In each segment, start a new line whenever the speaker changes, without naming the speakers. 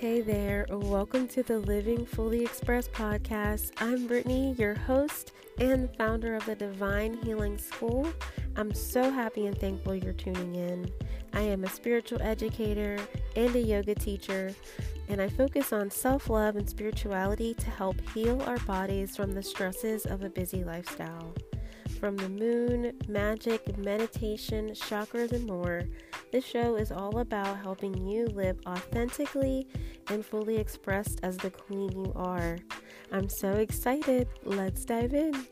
Hey there, welcome to the Living Fully Expressed podcast. I'm Brittany, your host and founder of the Divine Healing School. I'm so happy and thankful you're tuning in. I am a spiritual educator and a yoga teacher, and I focus on self love and spirituality to help heal our bodies from the stresses of a busy lifestyle. From the moon, magic, meditation, chakras, and more, this show is all about helping you live authentically and fully expressed as the queen you are. I'm so excited. Let's dive in.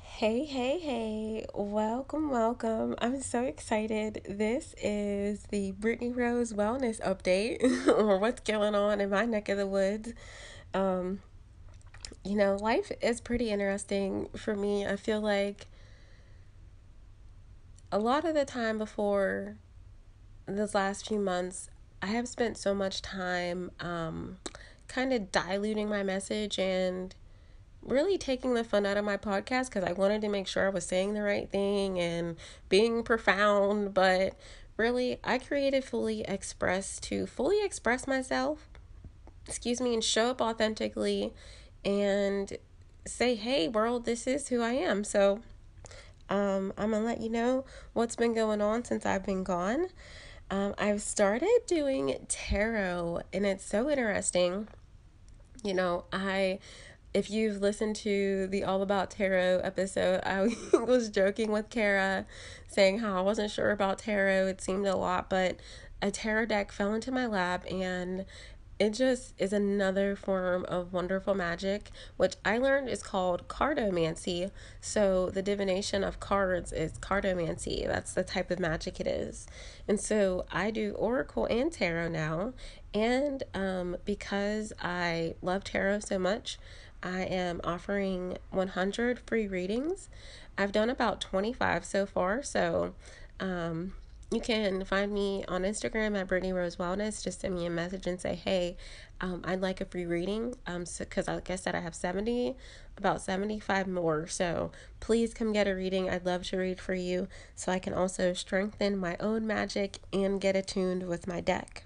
Hey, hey, hey, welcome, welcome. I'm so excited. This is the Brittany Rose Wellness Update, or what's going on in my neck of the woods. Um, you know, life is pretty interesting for me. I feel like a lot of the time before this last few months, I have spent so much time um, kind of diluting my message and really taking the fun out of my podcast because I wanted to make sure I was saying the right thing and being profound. But really, I created Fully Express to fully express myself excuse me, and show up authentically and say, hey, world, this is who I am. So um, I'm going to let you know what's been going on since I've been gone. Um, I've started doing tarot, and it's so interesting. You know, I if you've listened to the All About Tarot episode, I was joking with Kara, saying how I wasn't sure about tarot. It seemed a lot, but a tarot deck fell into my lap, and it just is another form of wonderful magic, which I learned is called cartomancy. So, the divination of cards is cartomancy. That's the type of magic it is. And so, I do oracle and tarot now. And um, because I love tarot so much, I am offering 100 free readings. I've done about 25 so far. So, um, you can find me on Instagram at Brittany Rose Wellness. Just send me a message and say, hey, um, I'd like a free reading. Um, because so, like I said, I have 70, about 75 more. So please come get a reading. I'd love to read for you so I can also strengthen my own magic and get attuned with my deck.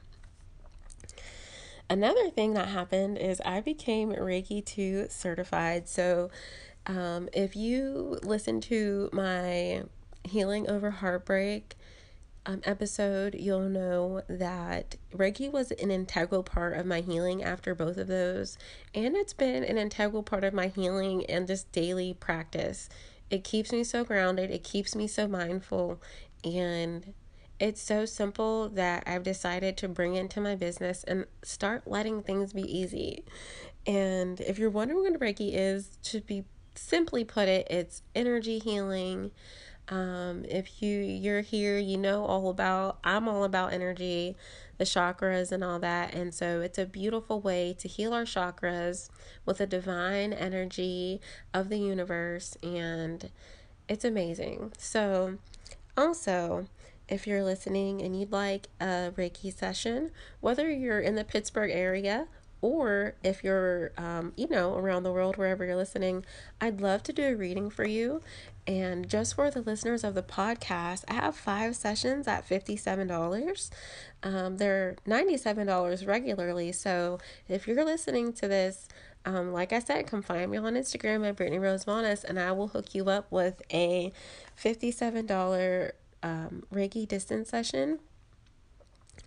Another thing that happened is I became Reiki 2 certified. So um, if you listen to my Healing Over Heartbreak, um, episode, you'll know that Reiki was an integral part of my healing after both of those. And it's been an integral part of my healing and just daily practice. It keeps me so grounded, it keeps me so mindful, and it's so simple that I've decided to bring into my business and start letting things be easy. And if you're wondering what Reiki is, to be simply put it, it's energy healing um, if you you're here, you know all about I'm all about energy, the chakras and all that. And so it's a beautiful way to heal our chakras with the divine energy of the universe and it's amazing. So also if you're listening and you'd like a Reiki session, whether you're in the Pittsburgh area or if you're, um, you know, around the world, wherever you're listening, I'd love to do a reading for you. And just for the listeners of the podcast, I have five sessions at $57. Um, they're $97 regularly. So if you're listening to this, um, like I said, come find me on Instagram at Brittany Rose Wellness, and I will hook you up with a $57 um, Reiki distance session.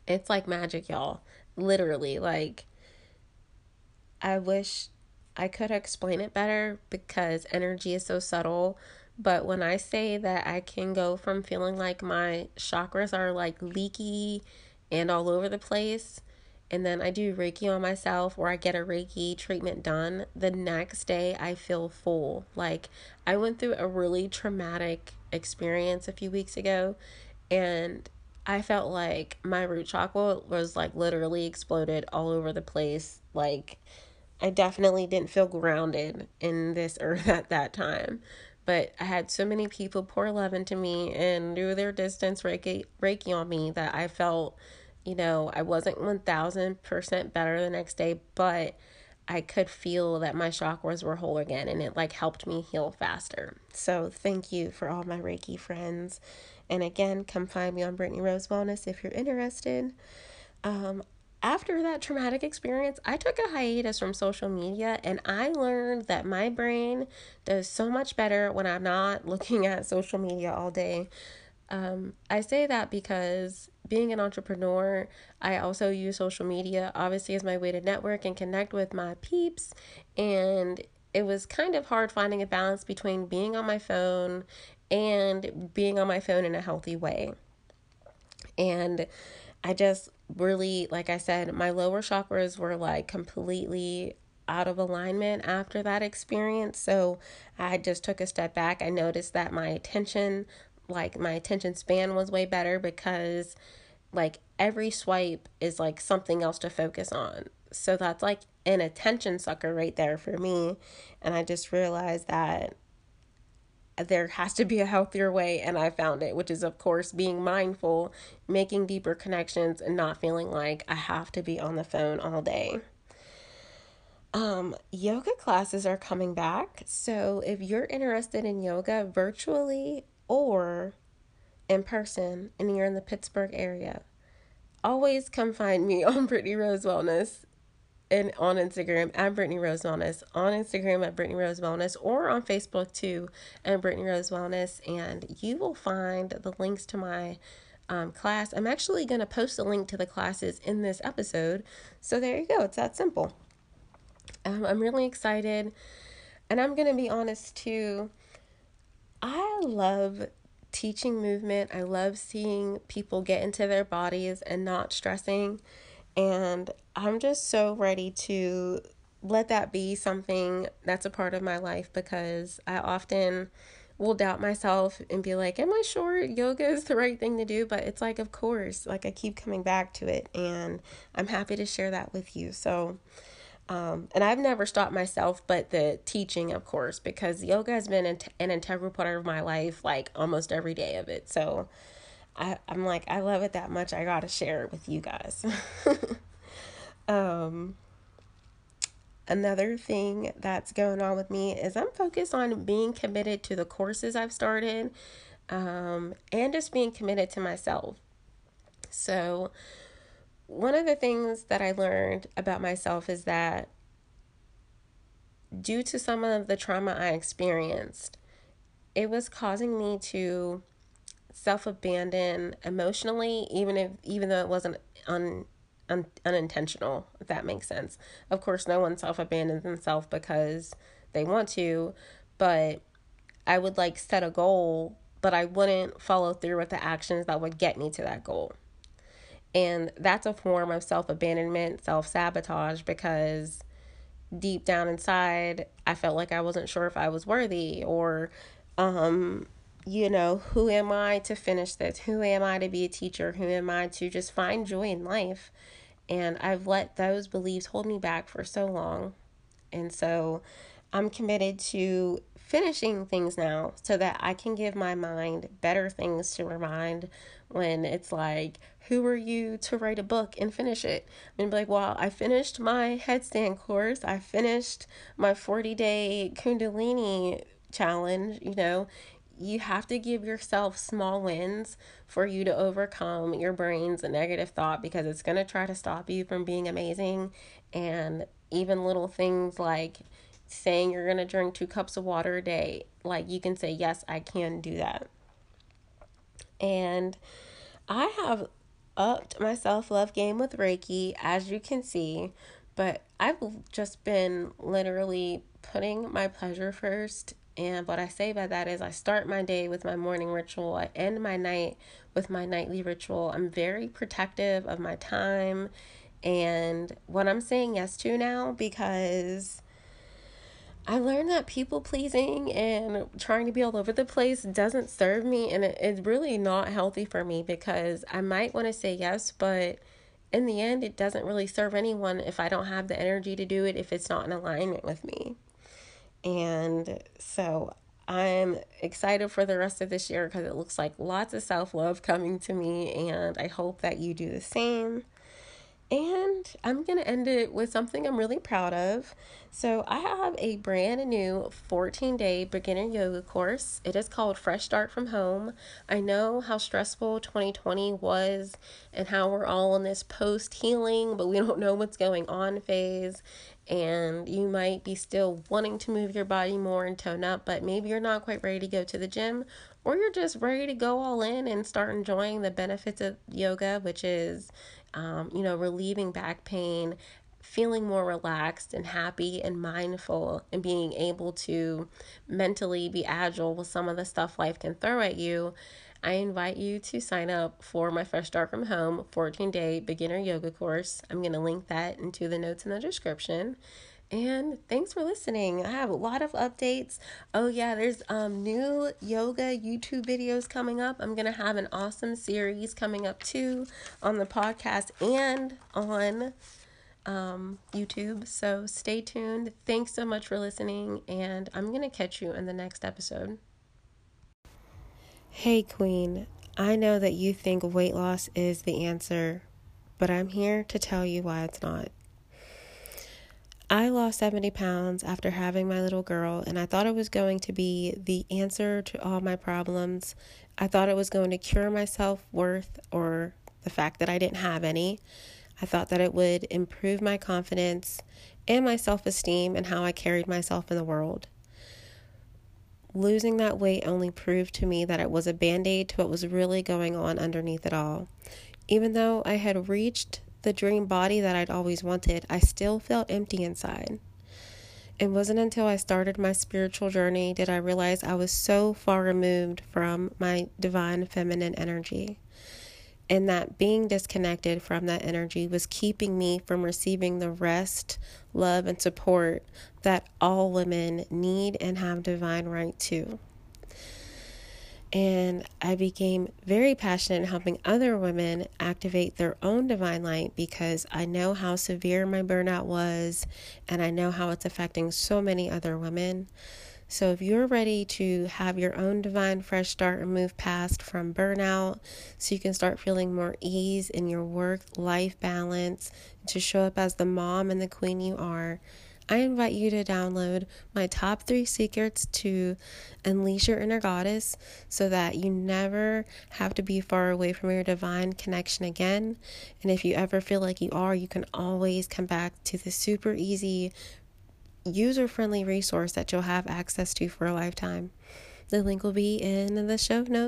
It's like magic, y'all. Literally, like, I wish I could explain it better because energy is so subtle but when I say that I can go from feeling like my chakras are like leaky and all over the place, and then I do Reiki on myself or I get a Reiki treatment done, the next day I feel full. Like I went through a really traumatic experience a few weeks ago and I felt like my root chakra was like literally exploded all over the place. Like I definitely didn't feel grounded in this earth at that time. But I had so many people pour love into me and do their distance Reiki, Reiki on me that I felt, you know, I wasn't 1000% better the next day, but I could feel that my chakras were whole again and it like helped me heal faster. So thank you for all my Reiki friends. And again, come find me on Brittany Rose Wellness if you're interested. Um, after that traumatic experience, I took a hiatus from social media and I learned that my brain does so much better when I'm not looking at social media all day. Um, I say that because being an entrepreneur, I also use social media obviously as my way to network and connect with my peeps. And it was kind of hard finding a balance between being on my phone and being on my phone in a healthy way. And I just really, like I said, my lower chakras were like completely out of alignment after that experience. So I just took a step back. I noticed that my attention, like my attention span was way better because like every swipe is like something else to focus on. So that's like an attention sucker right there for me. And I just realized that there has to be a healthier way and i found it which is of course being mindful making deeper connections and not feeling like i have to be on the phone all day. Um, yoga classes are coming back so if you're interested in yoga virtually or in person and you're in the pittsburgh area always come find me on brittany rose wellness and on Instagram at Brittany Rose Wellness, on Instagram at Brittany Rose Wellness, or on Facebook too at Brittany Rose Wellness, and you will find the links to my um, class. I'm actually going to post a link to the classes in this episode, so there you go. It's that simple. Um, I'm really excited, and I'm going to be honest too. I love teaching movement. I love seeing people get into their bodies and not stressing. And I'm just so ready to let that be something that's a part of my life because I often will doubt myself and be like, Am I sure yoga is the right thing to do? But it's like, of course, like I keep coming back to it, and I'm happy to share that with you. So, um, and I've never stopped myself, but the teaching, of course, because yoga has been an integral part of my life, like almost every day of it. So, I, I'm like, I love it that much. I got to share it with you guys. um, another thing that's going on with me is I'm focused on being committed to the courses I've started um, and just being committed to myself. So, one of the things that I learned about myself is that due to some of the trauma I experienced, it was causing me to self abandon emotionally, even if even though it wasn't un, un unintentional, if that makes sense. Of course, no one self abandons themselves because they want to, but I would like set a goal, but I wouldn't follow through with the actions that would get me to that goal. And that's a form of self abandonment, self sabotage, because deep down inside, I felt like I wasn't sure if I was worthy or um, you know, who am I to finish this? Who am I to be a teacher? Who am I to just find joy in life? And I've let those beliefs hold me back for so long. And so I'm committed to finishing things now so that I can give my mind better things to remind when it's like, who are you to write a book and finish it? And be like, well, I finished my headstand course, I finished my 40 day Kundalini challenge, you know, you have to give yourself small wins for you to overcome your brain's negative thought because it's going to try to stop you from being amazing. And even little things like saying you're going to drink two cups of water a day, like you can say, Yes, I can do that. And I have upped my self love game with Reiki, as you can see, but I've just been literally putting my pleasure first and what I say by that is, I start my day with my morning ritual, I end my night with my nightly ritual. I'm very protective of my time and what I'm saying yes to now because I learned that people pleasing and trying to be all over the place doesn't serve me, and it's really not healthy for me because I might want to say yes, but in the end, it doesn't really serve anyone if I don't have the energy to do it, if it's not in alignment with me. And so I'm excited for the rest of this year because it looks like lots of self love coming to me, and I hope that you do the same. And I'm going to end it with something I'm really proud of. So, I have a brand new 14 day beginner yoga course. It is called Fresh Start from Home. I know how stressful 2020 was and how we're all in this post healing, but we don't know what's going on phase. And you might be still wanting to move your body more and tone up, but maybe you're not quite ready to go to the gym, or you're just ready to go all in and start enjoying the benefits of yoga, which is um, you know, relieving back pain, feeling more relaxed and happy and mindful, and being able to mentally be agile with some of the stuff life can throw at you. I invite you to sign up for my Fresh Start from Home 14 day beginner yoga course. I'm going to link that into the notes in the description. And thanks for listening. I have a lot of updates. Oh yeah, there's um new yoga YouTube videos coming up. I'm going to have an awesome series coming up too on the podcast and on um YouTube. So stay tuned. Thanks so much for listening and I'm going to catch you in the next episode. Hey queen, I know that you think weight loss is the answer, but I'm here to tell you why it's not. I lost 70 pounds after having my little girl, and I thought it was going to be the answer to all my problems. I thought it was going to cure my self worth or the fact that I didn't have any. I thought that it would improve my confidence and my self esteem and how I carried myself in the world. Losing that weight only proved to me that it was a band aid to what was really going on underneath it all. Even though I had reached the dream body that I'd always wanted, I still felt empty inside. It wasn't until I started my spiritual journey did I realize I was so far removed from my divine feminine energy. And that being disconnected from that energy was keeping me from receiving the rest, love, and support that all women need and have divine right to. And I became very passionate in helping other women activate their own divine light because I know how severe my burnout was and I know how it's affecting so many other women. So, if you're ready to have your own divine fresh start and move past from burnout so you can start feeling more ease in your work life balance, to show up as the mom and the queen you are, I invite you to download my top three secrets to unleash your inner goddess so that you never have to be far away from your divine connection again. And if you ever feel like you are, you can always come back to the super easy, user friendly resource that you'll have access to for a lifetime. The link will be in the show notes.